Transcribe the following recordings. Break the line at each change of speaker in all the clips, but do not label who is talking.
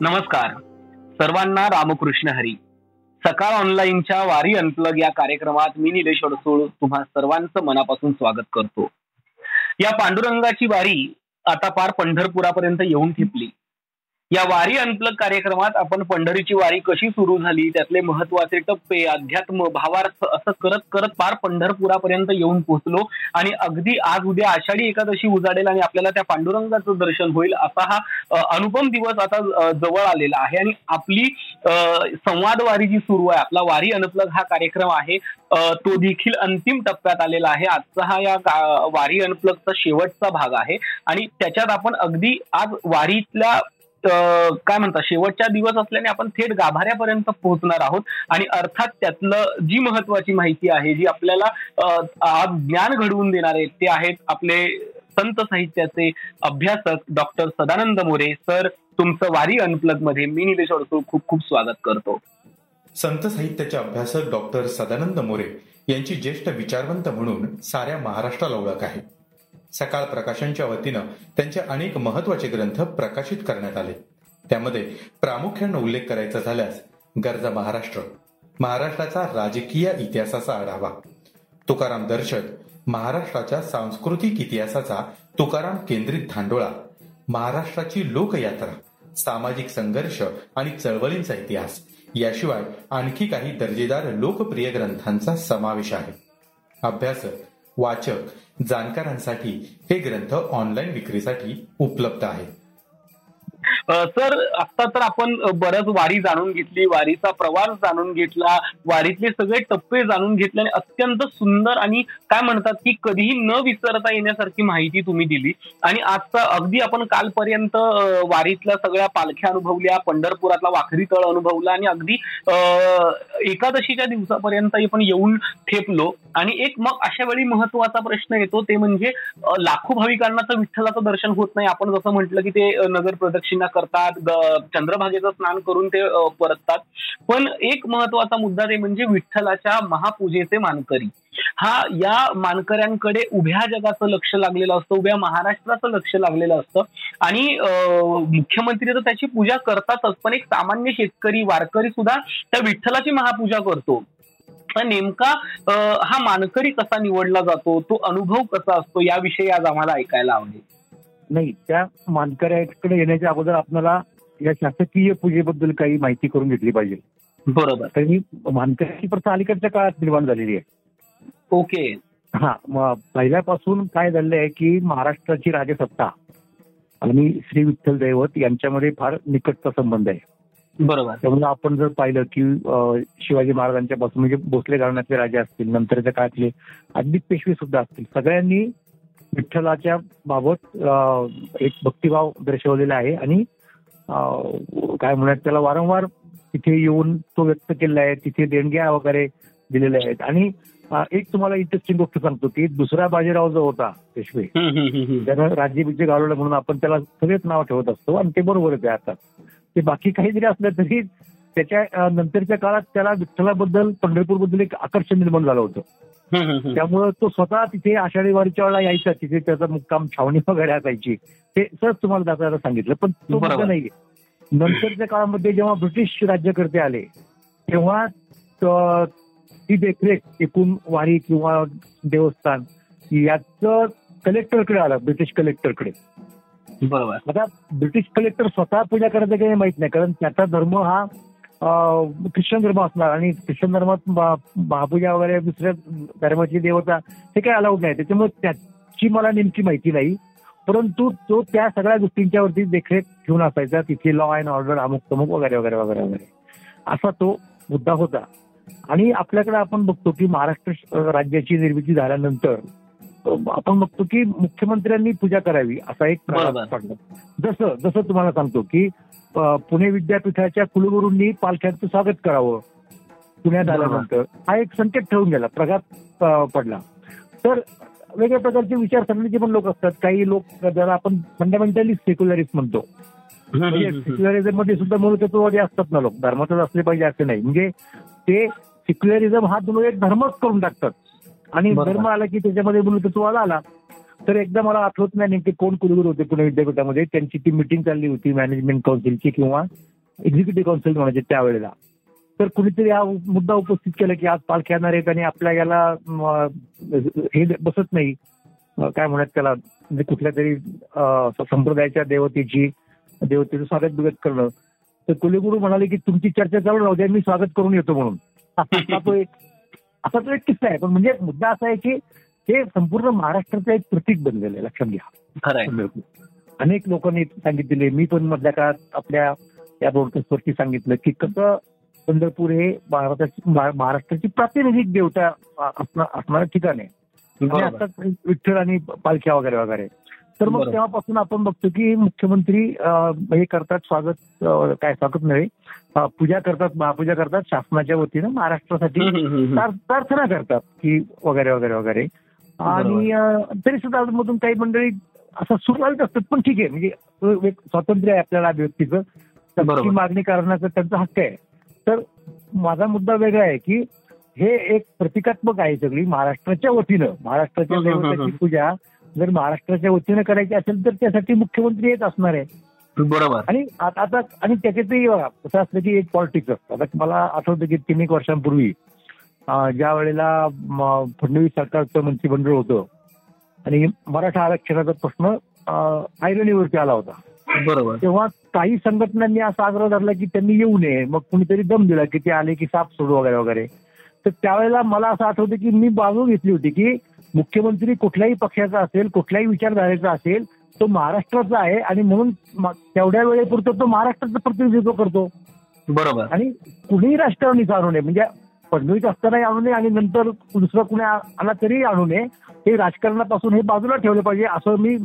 नमस्कार. सर्वांना रामकृष्ण हरी. सकाळ ऑनलाईनच्या वारी अनप्लग या कार्यक्रमात मी निलेश अडसूळ तुम्हा सर्वांचं मनापासून स्वागत करतो. या पांडुरंगाची वारी आता पार पंढरपुरापर्यंत येऊन ठेपली. या वारी अनप्लग कार्यक्रमात आपण पंढरीची वारी कशी सुरू झाली त्यातले महत्त्वाचे टप्पे अध्यात्म भावार्थ असं करत करत पार पंढरपुरापर्यंत येऊन पोहोचलो. आणि अगदी आज उद्या आषाढी एकादशी उजाडेल आणि आपल्याला त्या पांडुरंगाचं दर्शन होईल असा हा अनुपम दिवस आता जवळ आलेला आहे. आणि आपली संवाद वारी जी सुरू आहे आपला वारी अनप्लग हा कार्यक्रम आहे तो देखील अंतिम टप्प्यात आलेला आहे. आजचा हा या वारी अनप्लगचा शेवटचा भाग आहे. आणि त्याच्यात आपण अगदी आज वारीतल्या काय म्हणतात शेवटच्या दिवस असल्याने आपण थेट गाभाऱ्यापर्यंत पोहोचणार आहोत. आणि अर्थात त्यातलं जी महत्वाची माहिती आहे जी आपल्याला ज्ञान घडवून देणारे ते आहेत आपले संत साहित्याचे अभ्यासक डॉक्टर सदानंद मोरे. सर तुमचं वारी अनप्लगमध्ये मी निलेश अडसूळ खूप खूप स्वागत करतो.
संत साहित्याचे अभ्यासक डॉक्टर सदानंद मोरे यांची ज्येष्ठ विचारवंत म्हणून साऱ्या महाराष्ट्राला ओळख आहे. सकाळ प्रकाशनच्या वतीनं त्यांचे अनेक महत्त्वाचे ग्रंथ प्रकाशित करण्यात आले. त्यामध्ये प्रामुख्यानं उल्लेख करायचा झाल्यास गरजा महाराष्ट्र महाराष्ट्राचा राजकीय इतिहासाचा आढावा तुकाराम दर्शक महाराष्ट्राच्या सांस्कृतिक इतिहासाचा तुकाराम केंद्रित धांडोळा महाराष्ट्राची लोकयात्रा सामाजिक संघर्ष आणि चळवळींचा इतिहास याशिवाय आणखी काही दर्जेदार लोकप्रिय ग्रंथांचा समावेश आहे. अभ्यासक वाचक जाणकारांसाठी हे ग्रंथ ऑनलाईन विक्रीसाठी उपलब्ध आहेत.
सर आता तर आपण बरंच वारी जाणून घेतली वारीचा प्रवास जाणून घेतला वारीतले सगळे टप्पे जाणून घेतले आणि अत्यंत सुंदर आणि काय म्हणतात की कधीही न विसरता येण्यासारखी माहिती तुम्ही दिली. आणि आजचा अगदी आपण कालपर्यंत वारीतल्या सगळ्या पालख्या अनुभवल्या पंढरपुरातला वाखरी तळ अनुभवला आणि अगदी एकादशीच्या दिवसापर्यंत आपण येऊन ठेपलो. आणि एक मग अशा वेळी महत्त्वाचा प्रश्न येतो ते म्हणजे लाखो भाविकांना तर विठ्ठलाचं दर्शन होत नाही. आपण जसं म्हटलं की ते नगर प्रदक्षिणा करतात चंद्रभागेचं स्नान करून ते परततात. पण एक महत्त्वाचा मुद्दा ते म्हणजे विठ्ठलाच्या महापूजेचे मानकरी. हा या मानकऱ्यांकडे उभ्या जगाचं लक्ष लागलेलं असतं उभ्या महाराष्ट्राचं लक्ष लागलेलं असतं. आणि मुख्यमंत्री तर त्याची पूजा करतातच पण एक सामान्य शेतकरी वारकरी सुद्धा त्या विठ्ठलाची महापूजा करतो. नेमका हा मानकरी कसा निवडला जातो तो अनुभव कसा असतो याविषयी आज आम्हाला ऐकायला आवडेल.
नाही त्या मानकऱ्याकडे येण्याच्या अगोदर आपल्याला या शासकीय पूजेबद्दल काही माहिती करून घेतली पाहिजे.
बरोबर.
तरी मानकऱ्याची प्रथा अलीकडच्या काळात निर्माण झालेली आहे.
ओके.
हा पहिल्यापासून काय झालेलं आहे की महाराष्ट्राची राजसत्ता आणि श्री विठ्ठल दैवत यांच्यामध्ये फार निकटचा संबंध आहे.
बरोबर.
त्यामुळे आपण जर पाहिलं की शिवाजी महाराजांच्या पासून म्हणजे भोसले घराण्यातले राजे असतील नंतरच्या काळातले अगदी पेशवे सुद्धा असतील सगळ्यांनी विठ्ठलाच्या बाबत एक भक्तिभाव दर्शवलेला आहे आणि काय म्हणतात त्याला वारंवार तिथे येऊन तो व्यक्त केलेला आहे तिथे देणग्या वगैरे दिलेल्या आहेत. आणि एक तुम्हाला इंटरेस्टिंग गोष्ट सांगतो की दुसरा बाजीराव जो होता पेशवे त्यानं राज्यभिषेक घालवलं म्हणून आपण त्याला सगळेच नाव ठेवत असतो आणि ते बरोबरच आहे आता. ते बाकी काही जरी असलं तरी त्याच्या नंतरच्या काळात त्याला विठ्ठलाबद्दल पंढरपूरबद्दल एक आकर्षण निर्माण झालं होतं. त्यामुळं तो स्वतः तिथे आषाढी वारीच्या वेळेला यायचा तिथे त्याचा मुक्काम छावणी वगैरे असायची. ते सहज तुम्हाला दाखवायला सांगितलं पण तो मुद्दा नाही नंतरच्या काळामध्ये जेव्हा ब्रिटिश राज्यकर्ते आले तेव्हा ती देखरेख एकूण वारी किंवा देवस्थान याचं कलेक्टरकडे आलं ब्रिटिश कलेक्टरकडे
बरोबर.
आता ब्रिटिश कलेक्टर स्वतः पूजा करायचं काही माहीत नाही. कारण त्याचा धर्म हा ख्रिश्चन धर्म असणार. आणि ख्रिश्चन धर्मात महापूजा वगैरे दुसऱ्या धर्माची देवता हे काही अलाउड नाही. त्याच्यामुळे त्याची मला नेमकी माहिती नाही. परंतु तो त्या सगळ्या गोष्टींच्या वरती देखरेख ठेवून असायचा. तिथे लॉ अँड ऑर्डर अमुक तमुक वगैरे वगैरे वगैरे वगैरे. असा तो मुद्दा होता. आणि आपल्याकडे आपण बघतो की महाराष्ट्र राज्याची निर्मिती झाल्यानंतर आपण बघतो की मुख्यमंत्र्यांनी पूजा करावी असा एक
पडला
जसं जसं तुम्हाला सांगतो की पुणे विद्यापीठाच्या कुलगुरूंनी पालख्यांचं स्वागत करावं पुण्यात आल्यानंतर. हा एक संकेत ठेवून गेला प्रघात पडला. तर वेगळ्या प्रकारचे विचारसरणीचे पण लोक असतात. काही लोक ज्याला आपण फंडामेंटली सेक्युलरिस्ट म्हणतो. म्हणजे सेक्युलरिझममध्ये सुद्धा मूलतत्ववादी असतात ना लोक. धर्मातच असले पाहिजे असे नाही. म्हणजे ते सेक्युलरिझम हा तुम्ही एक धर्मच करून टाकतात. आणि धर्म आला की त्याच्यामध्ये मूलतत्ववाद आला तर एकदा मला आठवत नाही नेमके कोण कुलगुरू होते पुणे विद्यापीठामध्ये. त्यांची ती मिटिंग चालली होती मॅनेजमेंट काउन्सिलची किंवा एक्झिक्युटिव्ह काउन्सिल म्हणायचे त्यावेळेला. तर कुणीतरी हा मुद्दा उपस्थित केला की आज पालख्या येणार आहेत आणि आपल्या याला हे बसत नाही. काय म्हणत त्याला म्हणजे कुठल्या तरी संप्रदायाच्या देवतेची देवतेचं स्वागत बिगत करणं. तर कुलगुरू म्हणाले की तुमची चर्चा चालू राहू द्या मी स्वागत करून येतो म्हणून. असा तो एक असा तो एक किस्सा आहे. पण म्हणजे मुद्दा असा आहे की हे संपूर्ण महाराष्ट्राचं एक प्रतीक बनलेलं आहे लक्षात घ्या. अनेक लोकांनी सांगितलेले मी पण मधल्या काळात आपल्या या ब्रॉडकास्टवरती सांगितलं की कसं पंढरपूर हे भारताची महा- महाराष्ट्राची प्रातिनिधिक देवता असणार ठिकाण आहे. आता विठ्ठल आणि पालख्या वगैरे वगैरे. तर मग. तेव्हापासून आपण बघतो की मुख्यमंत्री हे करतात स्वागत काय स्वागत नव्हे पूजा करतात महापूजा करतात शासनाच्या वतीनं महाराष्ट्रासाठी प्रार्थना करतात की वगैरे वगैरे वगैरे. आणि तरी सुद्धा मधून काही मंडळी असं सुरुवात असतात पण ठीक आहे. म्हणजे स्वातंत्र्य आहे आपल्याला अभिव्यक्तीचं. त्याची मागणी करण्याचा त्यांचा हक्क आहे. तर माझा मुद्दा वेगळा आहे की हे एक प्रतिकात्मक आहे सगळी महाराष्ट्राच्या वतीनं. महाराष्ट्राच्या देवताची. पूजा जर महाराष्ट्राच्या वतीनं करायची असेल तर त्यासाठी मुख्यमंत्री येत असणार आहे
बरोबर.
आणि आता आणि त्याच्यातही बघा कसं असतं की एक पॉलिटिक्स असतं. आता मला आठवतं की तीन एक वर्षांपूर्वी ज्या वेळेला फडणवीस सरकारचं मंत्रिमंडळ होतं आणि मराठा आरक्षणाचा प्रश्न आयरनीवरती आला होता.
बरोबर.
तेव्हा काही संघटनांनी असा आग्रह धरला की त्यांनी येऊ नये. मग कुणीतरी दम दिला की ते आले की साप सोडू वगैरे वगैरे. तर त्यावेळेला मला असं आठवतं की मी बाजू घेतली होती की मुख्यमंत्री कुठल्याही पक्षाचा असेल कुठल्याही विचारधारेचा असेल तो महाराष्ट्राचा आहे आणि म्हणून तेवढ्या वेळेपुरतं तो महाराष्ट्राचं प्रतिनिधित्व करतो.
बरोबर.
आणि कुणीही राष्ट्रवादीचं आणू नये म्हणजे फडणवीस असतानाही आणू नये आणि नंतर दुसरं कुणी आला तरी आणू नये हे राजकारणापासून हे बाजूला ठेवलं पाहिजे. असं मी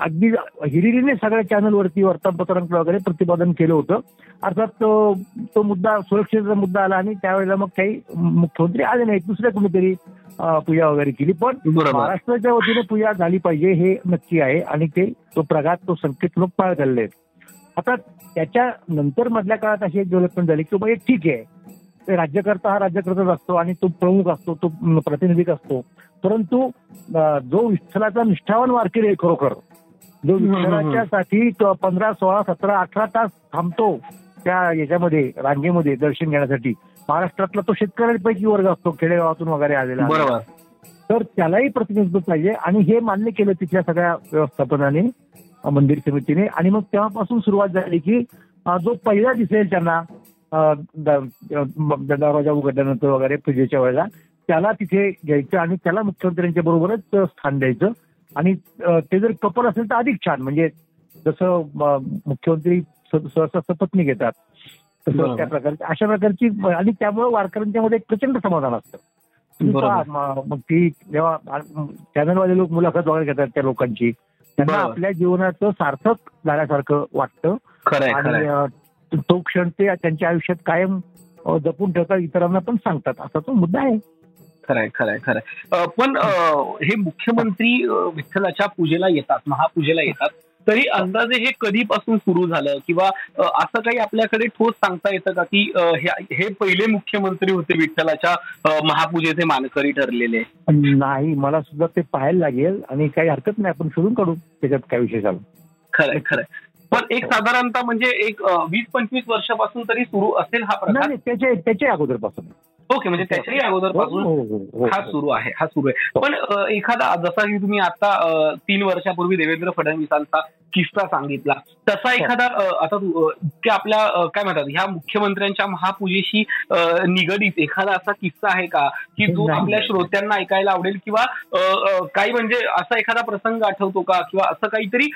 अगदी हिरिरीने सगळ्या चॅनलवरती वर्तमानपत्रांकडे वगैरे प्रतिपादन केलं होतं. अर्थात तो तो मुद्दा सुरक्षेचा मुद्दा आला आणि त्यावेळेला मग काही मुख्यमंत्री आले नाहीत दुसऱ्या कुणीतरी. पूजा वगैरे केली. पण महाराष्ट्राच्या वतीने पूजा झाली पाहिजे हे नक्की आहे आणि ते तो प्रघात तो संकेत लोक चालले आहेत. आता त्याच्या नंतर मधल्या काळात अशी एक डेव्हलपमेंट झाली की बाबा ठीक आहे. ते राज्यकर्ता हा राज्यकर्ताच असतो आणि तो प्रमुख असतो तो प्रातिनिधिक असतो. परंतु जो विठ्ठलाचा निष्ठावान वारकरी आहे खरोखर जो. विठ्ठलाच्यासाठी तो पंधरा सोळा सतरा अठरा तास थांबतो त्या याच्यामध्ये रांगेमध्ये दर्शन घेण्यासाठी. महाराष्ट्रातला तो शेतकऱ्यांपैकी वर्ग असतो खेडेगावातून वगैरे आलेला.
बरोबर.
तर त्यालाही प्रतिनिधित्व पाहिजे आणि हे मान्य केलं तिथल्या सगळ्या व्यवस्थापनाने मंदिर समितीने. आणि मग तेव्हापासून सुरुवात झाली की जो पहिला दिसेल त्यांना दरवाजा उघडल्यानंतर वगैरे पूजेच्या वेळेला त्याला तिथे घ्यायचं आणि त्याला मुख्यमंत्र्यांच्या बरोबरच स्थान द्यायचं. आणि ते जर कपल असेल तर अधिक छान. म्हणजे जसं मुख्यमंत्री सहसा सपत्नी घेतात. त्या प्रकारची अशा प्रकारची आणि त्यामुळे वारकऱ्यांच्या मध्ये एक प्रचंड समाधान असतं. मग ती जेव्हा चॅनलवाले लोक मुलाखत वगैरे घेतात त्या लोकांची त्यांना. आपल्या जीवनाचं सार्थक झाल्यासारखं वाटतं.
खरंय
आणि तो क्षण ते त्यांच्या आयुष्यात कायम जपून ठेवतात इतरांना पण सांगतात. असा तो मुद्दा आहे.
खरंय खरंय खरंय पण हे मुख्यमंत्री विठ्ठलाच्या पूजेला येतात महापूजेला येतात. तरी अंदाजे हे कधीपासून सुरू झालं? किंवा असं काही आपल्याकडे ठोस सांगता येतं का की हे- पहिले मुख्यमंत्री होते विठ्ठलाच्या महापूजेचे मानकरी ठरलेले?
नाही मला सुद्धा ते पाहायला लागेल आणि काही हरकत नाही आपण शोधून काढू त्याच्यात काय विषय झाला
खरंय खरंय. पण एक साधारणतः म्हणजे एक वीस पंचवीस वर्षापासून तरी सुरू असेल हा प्रकार?
त्याच्या अगोदरपासून.
ओके म्हणजे त्याच्याही अगोदर
हो,
पासून
हो, हो, हो.
हा सुरू आहे हा सुरू आहे. पण एखादा जसा की तुम्ही आता तीन वर्षापूर्वी देवेंद्र फडणवीसांचा किस्सा सांगितला तसा एखादा आता तू, आपल्या काय म्हणतात ह्या मुख्यमंत्र्यांच्या महापूजेशी निगडीत एखादा असा किस्सा आहे का? की जो. आपल्या श्रोत्यांना ऐकायला आवडेल किंवा काही म्हणजे असा एखादा प्रसंग आठवतो का? किंवा असं काहीतरी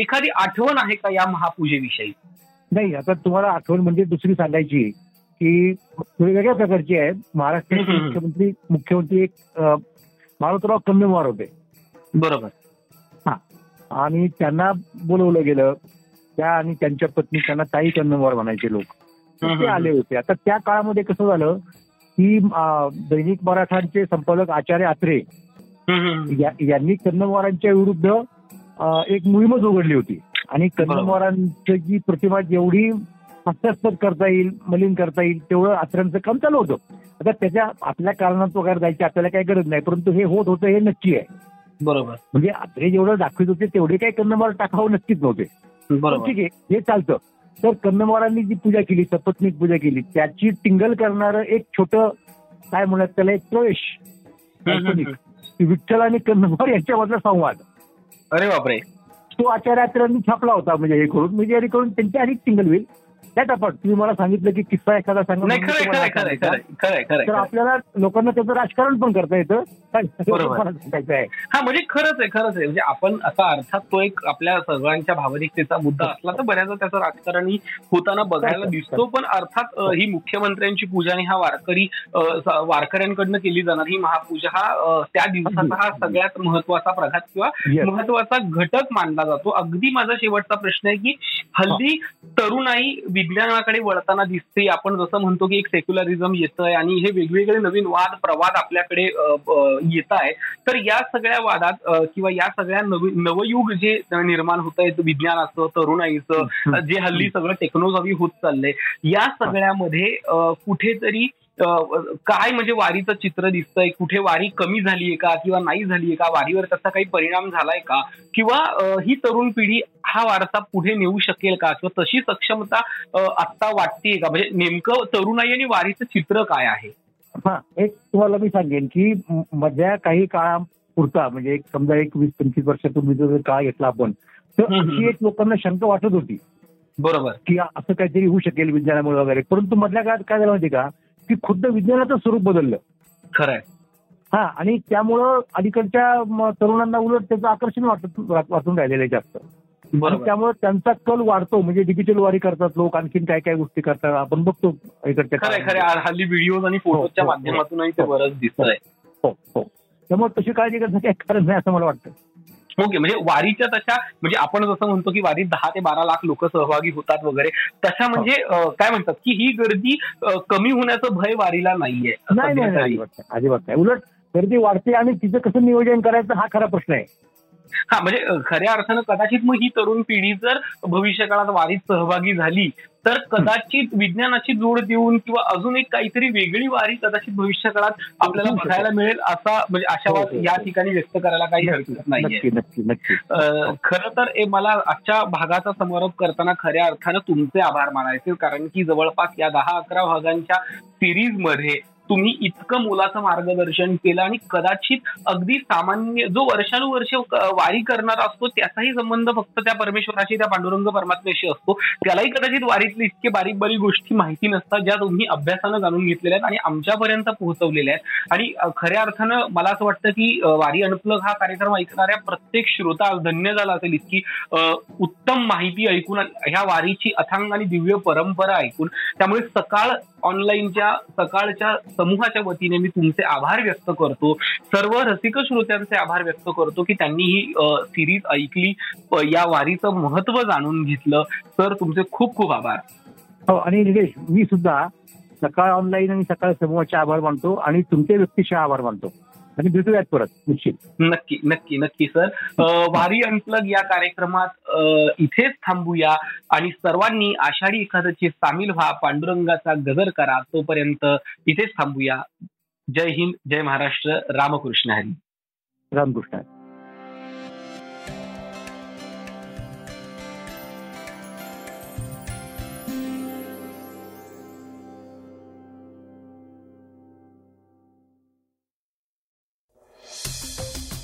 एखादी आठवण आहे का या महापूजेविषयी?
नाही आता तुम्हाला आठवण म्हणजे दुसरी सांगायची की थोडी वेगळ्या प्रकारची आहे. महाराष्ट्राचे. मुख्यमंत्री मुख्यमंत्री एक मारुतराव कन्नमवार होते.
बरोबर.
आणि त्यांना बोलवलं गेलं. त्या आणि त्यांच्या पत्नी त्यांना ताई कन्नमवार म्हणायचे लोक. ते आले होते. आता त्या काळामध्ये कसं झालं की दैनिक मराठांचे संपादक आचार्य आत्रे यांनी कन्नमवारांच्या विरुद्ध एक मोहीमच उघडली होती. आणि कन्नमवारांची जी प्रतिमा जेवढी हास्यास्पद करता येईल मलिन करता येईल तेवढं आचरणचं काम चालू होतं. आता त्याच्या आपल्या कारणात वगैरे जायची आपल्याला काही गरज नाही परंतु हे होत होतं हे नक्की आहे.
बरोबर.
म्हणजे अत्रे जेवढं दाखवित होते तेवढे काही कन्नमार टाकावं नक्कीच नव्हते.
बरोबर.
ठीक आहे हे चालतं. तर कन्नमारांनी जी पूजा केली सपत्नीक पूजा केली त्याची टिंगल करणारं एक छोटं काय म्हणत त्याला एक प्रवेश विठ्ठल आणि कन्नमार यांच्यामधला संवाद.
अरे बापरे.
तो आचार्यात्रांनी छापला होता म्हणजे हे करून म्हणजे जेणेकरून त्यांची अधिक टिंगल होईल. त्यात आपण तुम्ही मला सांगितलं की किस्सा एखादा तर आपल्याला लोकांना त्याचं राजकारण पण करता येतं. आहे?
हा म्हणजे खरंच आहे खरंच आहे. म्हणजे आपण असा अर्थात तो एक आपल्या सर्वांच्या भावनिकतेचा मुद्दा असला तर बऱ्याचदा त्याचं राजकारणही होताना बघायला दिसतो. पण अर्थात ही मुख्यमंत्र्यांची पूजा आणि हा वारकरी वारकऱ्यांकडनं केली जाणारी ही महापूजा हा त्या दिवसाचा हा सगळ्यात महत्त्वाचा प्रघात किंवा. महत्त्वाचा घटक मानला जातो. अगदी माझा शेवटचा प्रश्न आहे की हल्ली तरुणाई विज्ञानाकडे वळताना दिसते आपण जसं म्हणतो की एक सेक्युलरिझम येतंय आणि हे वेगवेगळे नवीन वाद प्रवाद आपल्याकडे येत आहे तर या सगळ्या वादात किंवा या सगळ्या नवीन नवयुग जे निर्माण होत आहे विज्ञानाचं तरुणाईचं. जे हल्ली सगळं टेक्नॉलॉजी होत चाललंय या सगळ्यामध्ये कुठेतरी काय म्हणजे वारीचं चित्र दिसतंय? कुठे वारी कमी झालीये का किंवा नाही झालीये का? वारीवर त्याचा काही परिणाम झालाय का? किंवा ही तरुण पिढी हा वारसा पुढे नेऊ शकेल का? किंवा तशी सक्षमता आत्ता वाटतेय का? म्हणजे नेमकं तरुणाई आणि वारीचं चित्र काय आहे?
हा एक तुम्हाला मी सांगेन की म- मधल्या काही काळापुरता म्हणजे एक समजा एक वीस पंचवीस वर्षापूर्वीचा जर काळ घेतला आपण तर. अशी एक लोकांना शंका वाटत होती.
बरोबर.
की असं काहीतरी होऊ शकेल विज्ञानामुळे वगैरे. परंतु मधल्या काळात काय झालं माहिती का? की खुद्द विज्ञानाचं स्वरूप बदललं.
खरंय.
हा आणि त्यामुळं अलीकडच्या तरुणांना उलट त्याचं आकर्षण वाटत वाटून राहिलेलं आहे जास्त. त्यामुळे त्यांचा कल वाढतो म्हणजे डिजिटल वारी करतात लोक आणखीन काय काय गोष्टी करतात आपण बघतो इकडच्या
हल्ली व्हिडिओ आणि फोटोच्या
हो, हो,
माध्यमातूनही ते
हो.
बरंच दिसतंय.
हो हो. त्यामुळे तशी काळजी करण्याचं काही कारण नाही असं मला वाटतं.
ओके म्हणजे वारीच्या तशा म्हणजे आपण जसं म्हणतो की वारीत दहा ते बारा लाख लोक सहभागी होतात वगैरे तशा म्हणजे अं, काय म्हणतात की ही गर्दी कमी होण्याचं भय वारीला नाहीये
नाही अजिबात नाही. उलट गर्दी वाढते आणि तिचं कसं नियोजन करायचं हा खरा प्रश्न आहे.
हा म्हणजे खऱ्या अर्थानं कदाचित मग ही तरुण पिढी जर भविष्य काळात वारीत सहभागी झाली तर कदाचित विज्ञानाची जोड देऊन किंवा अजून एक काहीतरी वेगळी वारी कदाचित भविष्य काळात आपल्याला. बघायला मिळेल असा म्हणजे आशावाद
हो, हो,
या
हो.
ठिकाणी व्यक्त करायला काही हरकत नाहीये
नक्की नक्की नक्की
अ, खरं तर मला आजच्या भागाचा समारोप करताना खऱ्या अर्थानं तुमचे आभार मानायचे कारण की जवळपास या दहा अकरा भागांच्या सिरीजमध्ये तुम्ही इतकं मोलाचं मार्गदर्शन केलं आणि कदाचित अगदी सामान्य जो वर्षानुवर्ष वारी करणारा असतो त्याचाही संबंध फक्त त्या परमेश्वराशी त्या पांडुरंग परमात्म्याशी असतो. त्यालाही कदाचित वारीतले इतके बारीक बारीक गोष्टी माहिती नसतात ज्या तुम्ही अभ्यासानं जाणून घेतलेल्या आहेत आणि आमच्यापर्यंत पोहोचवलेल्या आहेत. आणि खऱ्या अर्थानं मला असं वाटतं की वारी अनप्लग हा कार्यक्रम ऐकणाऱ्या प्रत्येक श्रोता धन्य झाला असेल इतकी उत्तम माहिती ऐकून ह्या वारीची अथांग आणि दिव्य परंपरा ऐकून. त्यामुळे सकाळ ऑनलाईनच्या सकाळच्या समूहाच्या वतीने मी तुमचे आभार व्यक्त करतो. सर्व रसिक श्रोत्यांचे आभार व्यक्त करतो की त्यांनी ही सिरीज ऐकली या वारीचं महत्त्व जाणून घेतलं. तर तुमचे खूप खूप आभार.
हो आणि निलेश मी सुद्धा सकाळ ऑनलाईन आणि सकाळ समूहाचे आभार मानतो आणि तुमचे व्यक्तीचे आभार मानतो. आणि भेटूयात परत निश्चित.
नक्की नक्की नक्की सर वारी अनप्लग या कार्यक्रमात इथेच थांबूया. आणि सर्वांनी आषाढी एकादशी सामील व्हा पांडुरंगाचा गजर करा तोपर्यंत इथेच थांबूया. जय हिंद जय महाराष्ट्र रामकृष्ण हरी.
रामकृष्ण